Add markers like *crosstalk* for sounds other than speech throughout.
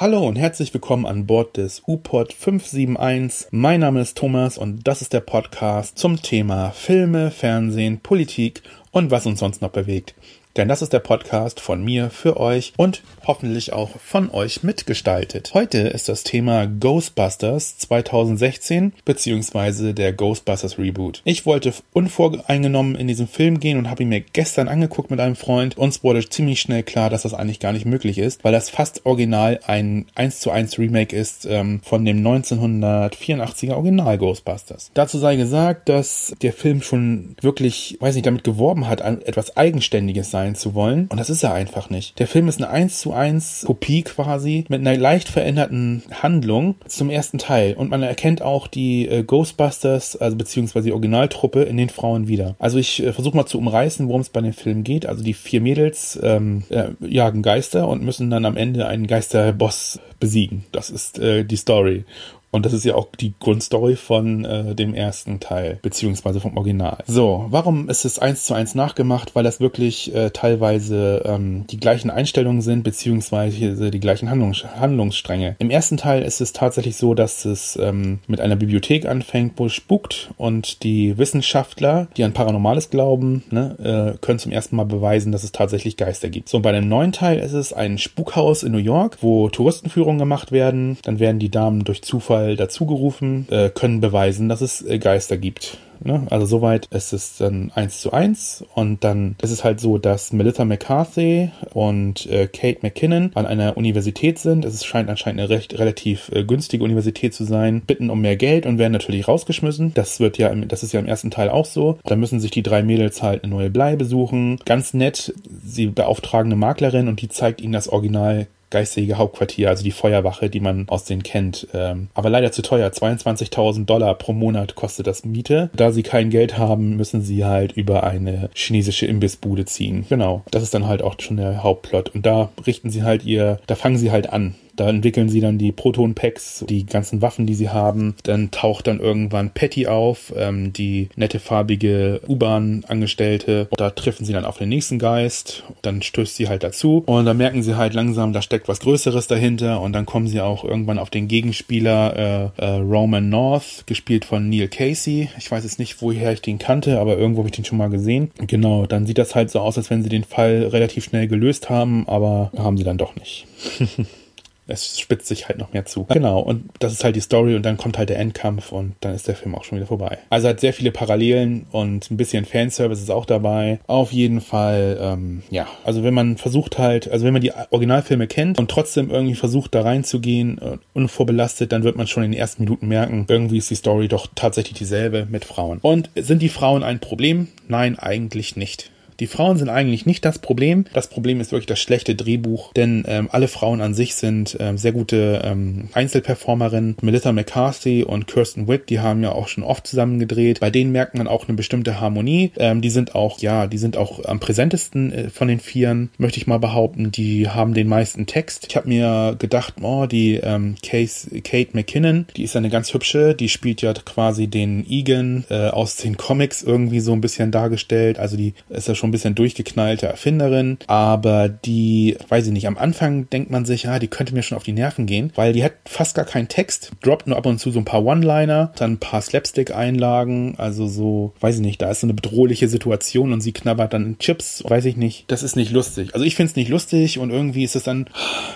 Hallo und herzlich willkommen an Bord des U-Pod 571. Mein Name ist Thomas und das ist der Podcast zum Thema Filme, Fernsehen, Politik und was uns sonst noch bewegt. Denn das ist der Podcast von mir für euch und hoffentlich auch von euch mitgestaltet. Heute ist das Thema Ghostbusters 2016 beziehungsweise der Ghostbusters Reboot. Ich wollte unvoreingenommen in diesen Film gehen und habe ihn mir gestern angeguckt mit einem Freund. Uns wurde ziemlich schnell klar, dass das eigentlich gar nicht möglich ist, weil das fast original ein 1 zu 1 Remake ist ähm, von dem 1984er Original Ghostbusters. Dazu sei gesagt, dass der Film schon wirklich, weiß nicht, damit geworben hat, etwas Eigenständiges sein sein zu wollen. Und das ist er einfach nicht. Der Film ist eine 1 zu 1 Kopie quasi mit einer leicht veränderten Handlung zum ersten Teil. Und man erkennt auch die äh, Ghostbusters, also beziehungsweise die Originaltruppe in den Frauen wieder. Also ich äh, versuche mal zu umreißen, worum es bei dem Film geht. Also die vier Mädels ähm, äh, jagen Geister und müssen dann am Ende einen Geisterboss besiegen. Das ist äh, die Story. Und das ist ja auch die Grundstory von äh, dem ersten Teil, beziehungsweise vom Original. So, warum ist es eins zu eins nachgemacht? Weil das wirklich äh, teilweise ähm, die gleichen Einstellungen sind, beziehungsweise die gleichen Handlungs Handlungsstränge. Im ersten Teil ist es tatsächlich so, dass es ähm, mit einer Bibliothek anfängt, wo es spukt und die Wissenschaftler, die an Paranormales glauben, ne, äh, können zum ersten Mal beweisen, dass es tatsächlich Geister gibt. So, bei dem neuen Teil ist es ein Spukhaus in New York, wo Touristenführungen gemacht werden. Dann werden die Damen durch Zufall Zufall dazugerufen, äh, können beweisen, dass es äh, Geister gibt. Ne? Also soweit ist es dann eins zu eins und dann ist es halt so, dass Melissa McCarthy und äh, Kate McKinnon an einer Universität sind. Es scheint anscheinend eine recht relativ äh, günstige Universität zu sein, bitten um mehr Geld und werden natürlich rausgeschmissen. Das wird ja, im, das ist ja im ersten Teil auch so. Da müssen sich die drei Mädels halt eine neue Bleibe suchen. Ganz nett, sie beauftragen eine Maklerin und die zeigt ihnen das Original geistige Hauptquartier, also die Feuerwache, die man aus denen kennt. Ähm, aber leider zu teuer. 22.000 Dollar pro Monat kostet das Miete. Da sie kein Geld haben, müssen sie halt über eine chinesische Imbissbude ziehen. Genau. Das ist dann halt auch schon der Hauptplot. Und da richten sie halt ihr, da fangen sie halt an. Da entwickeln sie dann die Proton-Packs, die ganzen Waffen, die sie haben. Dann taucht dann irgendwann Patty auf, ähm, die nette farbige U-Bahn-Angestellte. Da treffen sie dann auf den nächsten Geist. Dann stößt sie halt dazu. Und dann merken sie halt langsam, da steckt was Größeres dahinter. Und dann kommen sie auch irgendwann auf den Gegenspieler äh, äh, Roman North, gespielt von Neil Casey. Ich weiß jetzt nicht, woher ich den kannte, aber irgendwo habe ich den schon mal gesehen. Genau, dann sieht das halt so aus, als wenn sie den Fall relativ schnell gelöst haben, aber haben sie dann doch nicht. *laughs* es spitzt sich halt noch mehr zu. Genau, und das ist halt die Story und dann kommt halt der Endkampf und dann ist der Film auch schon wieder vorbei. Also hat sehr viele Parallelen und ein bisschen Fanservice ist auch dabei. Auf jeden Fall, ähm, ja, also wenn man versucht halt, also wenn man die Originalfilme kennt und trotzdem irgendwie versucht da reinzugehen, äh, unvorbelastet, dann wird man schon in den ersten Minuten merken, irgendwie ist die Story doch tatsächlich dieselbe mit Frauen. Und sind die Frauen ein Problem? Nein, eigentlich nicht. Die Frauen sind eigentlich nicht das Problem. Das Problem ist wirklich das schlechte Drehbuch, denn ähm, alle Frauen an sich sind ähm, sehr gute ähm, Einzelperformerinnen. Melissa McCarthy und Kirsten Wick, die haben ja auch schon oft zusammen gedreht. Bei denen merkt man auch eine bestimmte Harmonie. Ähm, die sind auch, ja, die sind auch am präsentesten äh, von den Vieren, möchte ich mal behaupten. Die haben den meisten Text. Ich habe mir gedacht, oh, die ähm, Case, Kate McKinnon, die ist eine ganz hübsche. Die spielt ja quasi den Egan äh, aus den Comics irgendwie so ein bisschen dargestellt. Also die ist ja schon ein bisschen durchgeknallte Erfinderin, aber die, weiß ich nicht, am Anfang denkt man sich, ja, die könnte mir schon auf die Nerven gehen, weil die hat fast gar keinen Text, droppt nur ab und zu so ein paar One-Liner, dann ein paar Slapstick-Einlagen, also so, weiß ich nicht, da ist so eine bedrohliche Situation und sie knabbert dann Chips, weiß ich nicht, das ist nicht lustig. Also ich finde es nicht lustig und irgendwie ist es dann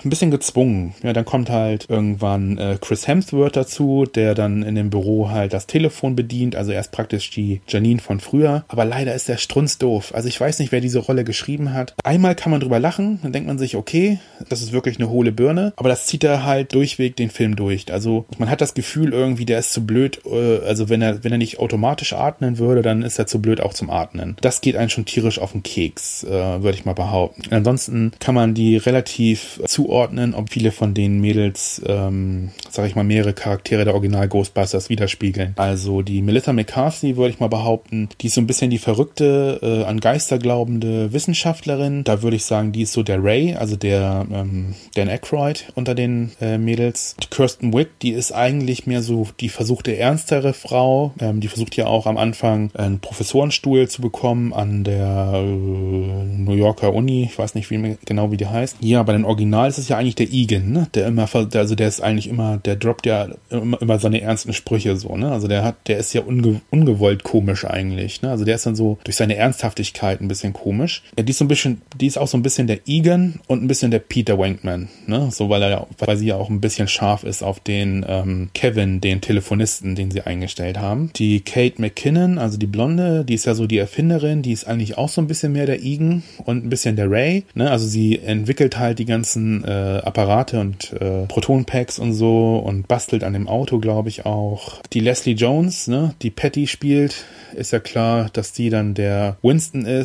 ein bisschen gezwungen. Ja, dann kommt halt irgendwann äh, Chris Hemsworth dazu, der dann in dem Büro halt das Telefon bedient, also erst praktisch die Janine von früher, aber leider ist der strunzdoof. Also ich weiß nicht, wer diese Rolle geschrieben hat. Einmal kann man drüber lachen, dann denkt man sich, okay, das ist wirklich eine hohle Birne, aber das zieht er halt durchweg den Film durch. Also man hat das Gefühl irgendwie, der ist zu blöd, äh, also wenn er, wenn er nicht automatisch atmen würde, dann ist er zu blöd auch zum Atmen. Das geht einen schon tierisch auf den Keks, äh, würde ich mal behaupten. Ansonsten kann man die relativ zuordnen, ob viele von den Mädels, ähm, sag ich mal, mehrere Charaktere der Original Ghostbusters widerspiegeln. Also die Melissa McCarthy, würde ich mal behaupten, die ist so ein bisschen die Verrückte äh, an Geister musterglaubende Wissenschaftlerin. Da würde ich sagen, die ist so der Ray, also der ähm, Dan Aykroyd unter den äh, Mädels. Die Kirsten Wick, die ist eigentlich mehr so die versuchte ernstere Frau. Ähm, die versucht ja auch am Anfang einen Professorenstuhl zu bekommen an der äh, New Yorker Uni. Ich weiß nicht wie, genau, wie die heißt. Ja, bei den Original ist es ja eigentlich der Egan, ne? Der immer, also der ist eigentlich immer, der droppt ja immer, immer seine ernsten Sprüche so, ne? Also der hat, der ist ja unge ungewollt komisch eigentlich, ne? Also der ist dann so durch seine Ernsthaftigkeit ein bisschen komisch. Ja, die ist so ein bisschen, die ist auch so ein bisschen der Egan und ein bisschen der Peter Wankman, ne? So weil er weil sie ja auch ein bisschen scharf ist auf den ähm, Kevin, den Telefonisten, den sie eingestellt haben. Die Kate McKinnon, also die Blonde, die ist ja so die Erfinderin, die ist eigentlich auch so ein bisschen mehr der Egan und ein bisschen der Ray, ne? Also sie entwickelt halt die ganzen äh, Apparate und äh, Protonpacks und so und bastelt an dem Auto, glaube ich auch. Die Leslie Jones, ne? Die Patty spielt, ist ja klar, dass die dann der Winston ist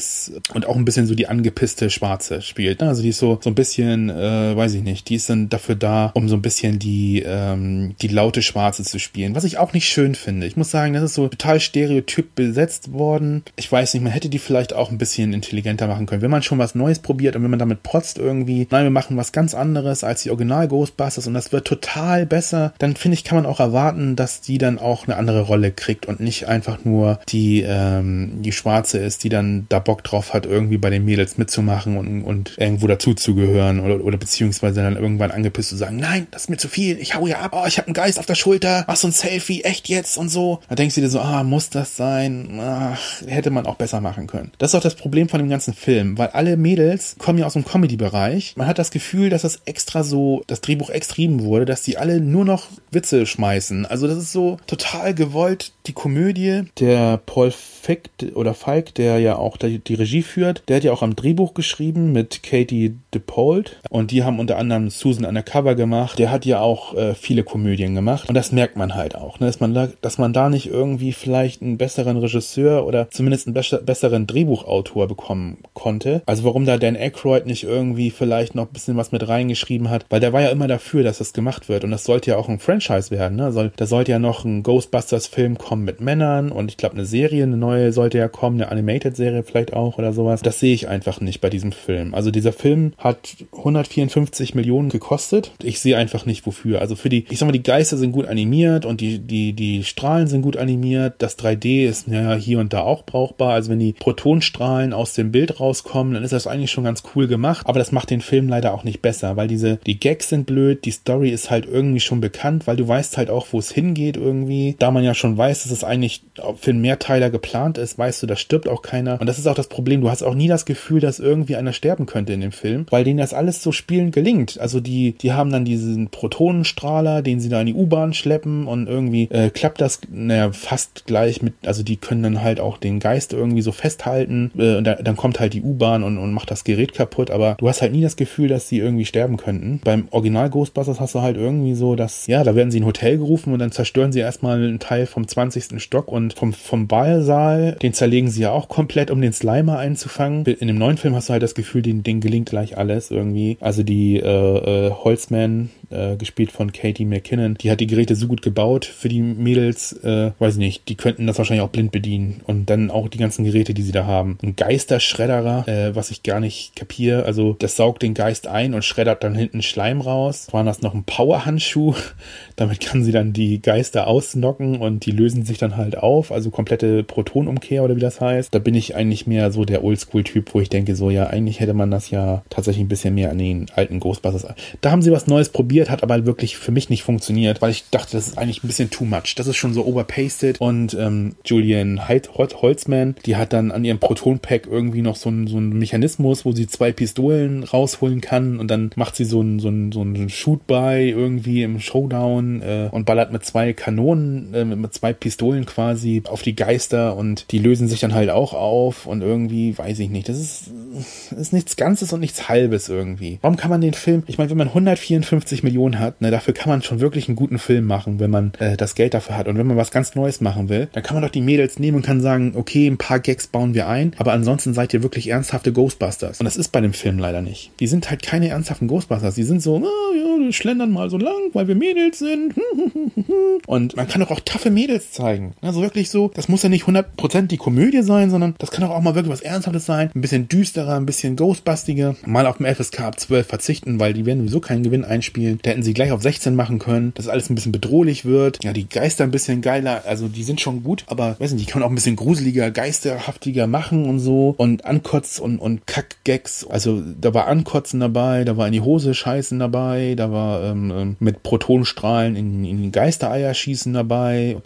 und auch ein bisschen so die angepisste Schwarze spielt. Ne? Also die ist so, so ein bisschen, äh, weiß ich nicht, die ist dann dafür da, um so ein bisschen die, ähm, die laute Schwarze zu spielen. Was ich auch nicht schön finde. Ich muss sagen, das ist so total stereotyp besetzt worden. Ich weiß nicht, man hätte die vielleicht auch ein bisschen intelligenter machen können. Wenn man schon was Neues probiert und wenn man damit protzt irgendwie, nein, wir machen was ganz anderes als die Original Ghostbusters und das wird total besser, dann finde ich, kann man auch erwarten, dass die dann auch eine andere Rolle kriegt und nicht einfach nur die ähm, die Schwarze ist, die dann da Bock drauf hat, irgendwie bei den Mädels mitzumachen und, und irgendwo dazuzugehören oder, oder beziehungsweise dann irgendwann angepisst zu sagen, nein, das ist mir zu viel, ich hau ja ab, oh, ich habe einen Geist auf der Schulter, mach so ein Selfie, echt jetzt und so. Da denkst du dir so, ah, muss das sein? Ach, hätte man auch besser machen können. Das ist auch das Problem von dem ganzen Film, weil alle Mädels kommen ja aus dem Comedy-Bereich. Man hat das Gefühl, dass das extra so, das Drehbuch extrem wurde, dass die alle nur noch Witze schmeißen. Also das ist so total gewollt, die Komödie. Der Paul Fick oder Falk, der ja auch die, die, Regie führt, der hat ja auch am Drehbuch geschrieben mit Katie DePault und die haben unter anderem Susan Undercover gemacht. Der hat ja auch äh, viele Komödien gemacht und das merkt man halt auch, ne? dass, man da, dass man da nicht irgendwie vielleicht einen besseren Regisseur oder zumindest einen be besseren Drehbuchautor bekommen konnte. Also warum da Dan Aykroyd nicht irgendwie vielleicht noch ein bisschen was mit reingeschrieben hat, weil der war ja immer dafür, dass das gemacht wird und das sollte ja auch ein Franchise werden. Ne? Soll, da sollte ja noch ein Ghostbusters-Film kommen mit Männern und ich glaube eine Serie Serie, eine neue sollte ja kommen, eine Animated-Serie vielleicht auch oder sowas. Das sehe ich einfach nicht bei diesem Film. Also dieser Film hat 154 Millionen gekostet. Ich sehe einfach nicht wofür. Also für die, ich sag mal, die Geister sind gut animiert und die, die, die Strahlen sind gut animiert. Das 3D ist ja hier und da auch brauchbar. Also wenn die Protonstrahlen aus dem Bild rauskommen, dann ist das eigentlich schon ganz cool gemacht. Aber das macht den Film leider auch nicht besser, weil diese, die Gags sind blöd, die Story ist halt irgendwie schon bekannt, weil du weißt halt auch, wo es hingeht irgendwie. Da man ja schon weiß, dass es eigentlich für einen Mehrteil Mehrteiler geplant ist, weißt du, da stirbt auch keiner. Und das ist auch das Problem. Du hast auch nie das Gefühl, dass irgendwie einer sterben könnte in dem Film, weil denen das alles so spielen gelingt. Also die, die haben dann diesen Protonenstrahler, den sie da in die U-Bahn schleppen und irgendwie äh, klappt das, naja, fast gleich mit, also die können dann halt auch den Geist irgendwie so festhalten äh, und da, dann kommt halt die U-Bahn und, und macht das Gerät kaputt, aber du hast halt nie das Gefühl, dass sie irgendwie sterben könnten. Beim Original Ghostbusters hast du halt irgendwie so, dass, ja, da werden sie in ein Hotel gerufen und dann zerstören sie erstmal einen Teil vom 20. Stock und vom, vom Ballsaal, den zerlegen sie ja auch komplett, um den Slimer einzufangen. In dem neuen Film hast du halt das Gefühl, denen, denen gelingt gleich alles irgendwie. Also die äh, äh, Holzman, äh, gespielt von Katie McKinnon, die hat die Geräte so gut gebaut für die Mädels, äh, weiß nicht, die könnten das wahrscheinlich auch blind bedienen. Und dann auch die ganzen Geräte, die sie da haben. Ein Geisterschredderer, äh, was ich gar nicht kapiere. Also das saugt den Geist ein und schreddert dann hinten Schleim raus. War das noch ein Powerhandschuh? *laughs* Damit kann sie dann die Geister ausnocken und die lösen sich dann halt auf. Also komplette Protonumkehr oder wie das heißt. Da bin ich eigentlich mehr so der Oldschool-Typ, wo ich denke, so ja, eigentlich hätte man das ja tatsächlich ein bisschen mehr an den alten Ghostbusters. Da haben sie was Neues probiert, hat aber wirklich für mich nicht funktioniert, weil ich dachte, das ist eigentlich ein bisschen too much. Das ist schon so overpasted. Und ähm, Julian Holzman, die hat dann an ihrem Proton-Pack irgendwie noch so einen so Mechanismus, wo sie zwei Pistolen rausholen kann und dann macht sie so einen so einen, so einen Shoot-by irgendwie im Showdown äh, und ballert mit zwei Kanonen, äh, mit zwei Pistolen quasi auf die Geister und die lösen sich dann halt auch auf und irgendwie, weiß ich nicht, das ist, ist nichts Ganzes und nichts Halbes irgendwie. Warum kann man den Film, ich meine, wenn man 154 Millionen hat, ne, dafür kann man schon wirklich einen guten Film machen, wenn man äh, das Geld dafür hat. Und wenn man was ganz Neues machen will, dann kann man doch die Mädels nehmen und kann sagen, okay, ein paar Gags bauen wir ein, aber ansonsten seid ihr wirklich ernsthafte Ghostbusters. Und das ist bei dem Film leider nicht. Die sind halt keine ernsthaften Ghostbusters. Die sind so, oh, ja, wir schlendern mal so lang, weil wir Mädels sind. *laughs* Und man kann doch auch taffe Mädels zeigen. Also wirklich so, das muss ja nicht 100% die Komödie sein, sondern das kann doch auch mal wirklich was Ernsthaftes sein. Ein bisschen düsterer, ein bisschen ghostbustiger. Mal auf dem FSK ab 12 verzichten, weil die werden sowieso keinen Gewinn einspielen. Da hätten sie gleich auf 16 machen können, dass alles ein bisschen bedrohlich wird. Ja, die Geister ein bisschen geiler. Also die sind schon gut, aber weiß nicht, die kann man auch ein bisschen gruseliger, geisterhaftiger machen und so. Und Ankotz und, und Kackgags. Also da war Ankotzen dabei, da war in die Hose scheißen dabei, da war ähm, ähm mit Protonstrahlen in, in Geistereier schießen dabei.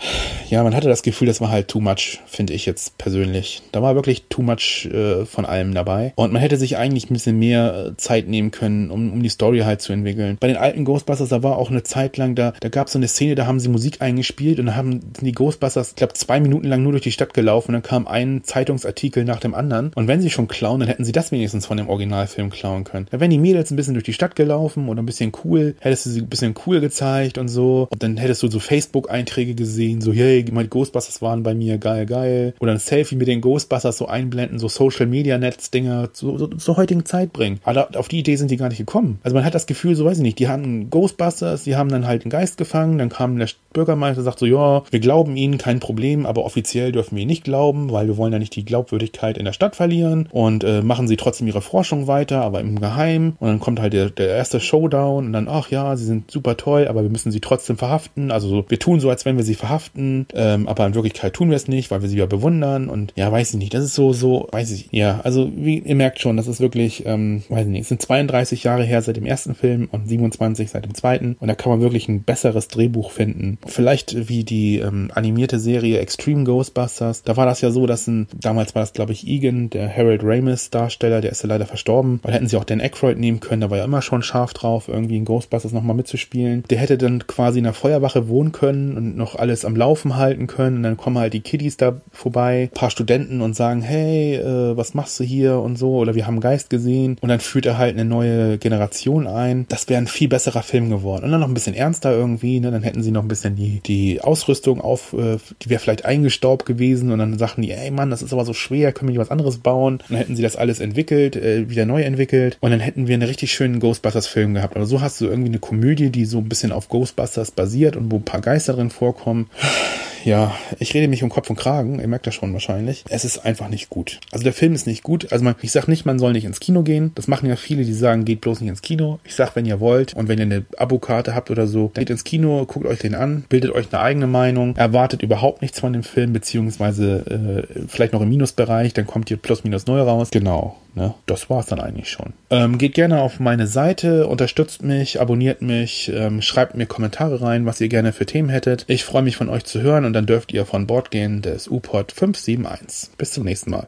Ja, man hatte das Gefühl, das war halt too much, finde ich jetzt persönlich. Da war wirklich too much äh, von allem dabei. Und man hätte sich eigentlich ein bisschen mehr äh, Zeit nehmen können, um, um die Story halt zu entwickeln. Bei den alten Ghostbusters, da war auch eine Zeit lang, da, da gab es so eine Szene, da haben sie Musik eingespielt und haben die Ghostbusters, ich glaube, zwei Minuten lang nur durch die Stadt gelaufen und dann kam ein Zeitungsartikel nach dem anderen. Und wenn sie schon klauen, dann hätten sie das wenigstens von dem Originalfilm klauen können. Da wären die Mädels ein bisschen durch die Stadt gelaufen oder ein bisschen cool, hättest du sie ein bisschen cool gezeigt und so. Und dann hättest du so Facebook-Einträge gesehen, so, hey, die Ghostbusters waren bei mir, geil, geil. Oder ein Selfie mit den Ghostbusters so einblenden, so Social-Media-Netz-Dinger zu, so, zur heutigen Zeit bringen. Aber auf die Idee sind die gar nicht gekommen. Also man hat das Gefühl, so weiß ich nicht, die hatten Ghostbusters, die haben dann halt einen Geist gefangen, dann kam der Bürgermeister, sagt so, ja, wir glauben ihnen, kein Problem, aber offiziell dürfen wir ihnen nicht glauben, weil wir wollen ja nicht die Glaubwürdigkeit in der Stadt verlieren und äh, machen sie trotzdem ihre Forschung weiter, aber im Geheim. Und dann kommt halt der, der erste Showdown und dann, ach ja, sie sind super toll, aber wir müssen sie trotzdem verhaften. Also so, wir tun so, als wenn wir sie verhaften, ähm, aber in Wirklichkeit tun wir es nicht, weil wir sie ja bewundern und ja, weiß ich nicht. Das ist so, so, weiß ich, ja, also wie ihr merkt schon, das ist wirklich, ähm, weiß ich nicht, es sind 32 Jahre her seit dem ersten Film und 27 seit dem zweiten und da kann man wirklich ein besseres Drehbuch finden. Vielleicht wie die ähm, animierte Serie Extreme Ghostbusters. Da war das ja so, dass ein, damals war das glaube ich Egan, der Harold Ramis Darsteller, der ist ja leider verstorben, weil hätten sie auch Dan Aykroyd nehmen können, da war ja immer schon scharf drauf, irgendwie in Ghostbusters nochmal mitzuspielen. Der hätte dann quasi in der Feuerwache wohnen können und noch alles am Laufen halten können und dann kommen halt die Kiddies da vorbei, paar Studenten und sagen, hey, äh, was machst du hier und so oder wir haben Geist gesehen und dann führt er halt eine neue Generation ein. Das wäre ein viel besserer Film geworden und dann noch ein bisschen ernster irgendwie, ne? dann hätten sie noch ein bisschen die, die Ausrüstung auf, äh, die wäre vielleicht eingestaubt gewesen und dann sagten die, ey Mann, das ist aber so schwer, können wir nicht was anderes bauen? Und dann hätten sie das alles entwickelt, äh, wieder neu entwickelt und dann hätten wir einen richtig schönen Ghostbusters-Film gehabt. Aber so hast du irgendwie eine Komödie, die so ein bisschen auf Ghostbusters basiert und wo ein paar Geister drin vorkommen ja, ich rede mich um Kopf und Kragen, ihr merkt das schon wahrscheinlich. Es ist einfach nicht gut. Also der Film ist nicht gut. Also man, ich sag nicht, man soll nicht ins Kino gehen. Das machen ja viele, die sagen, geht bloß nicht ins Kino. Ich sag, wenn ihr wollt und wenn ihr eine Abokarte habt oder so, geht ins Kino, guckt euch den an, bildet euch eine eigene Meinung, erwartet überhaupt nichts von dem Film, beziehungsweise äh, vielleicht noch im Minusbereich, dann kommt ihr plus minus neu raus. Genau. Ne? Das war's dann eigentlich schon. Ähm, geht gerne auf meine Seite, unterstützt mich, abonniert mich, ähm, schreibt mir Kommentare rein, was ihr gerne für Themen hättet. Ich freue mich von euch zu hören dann dürft ihr von Bord gehen des U-Pod 571. Bis zum nächsten Mal.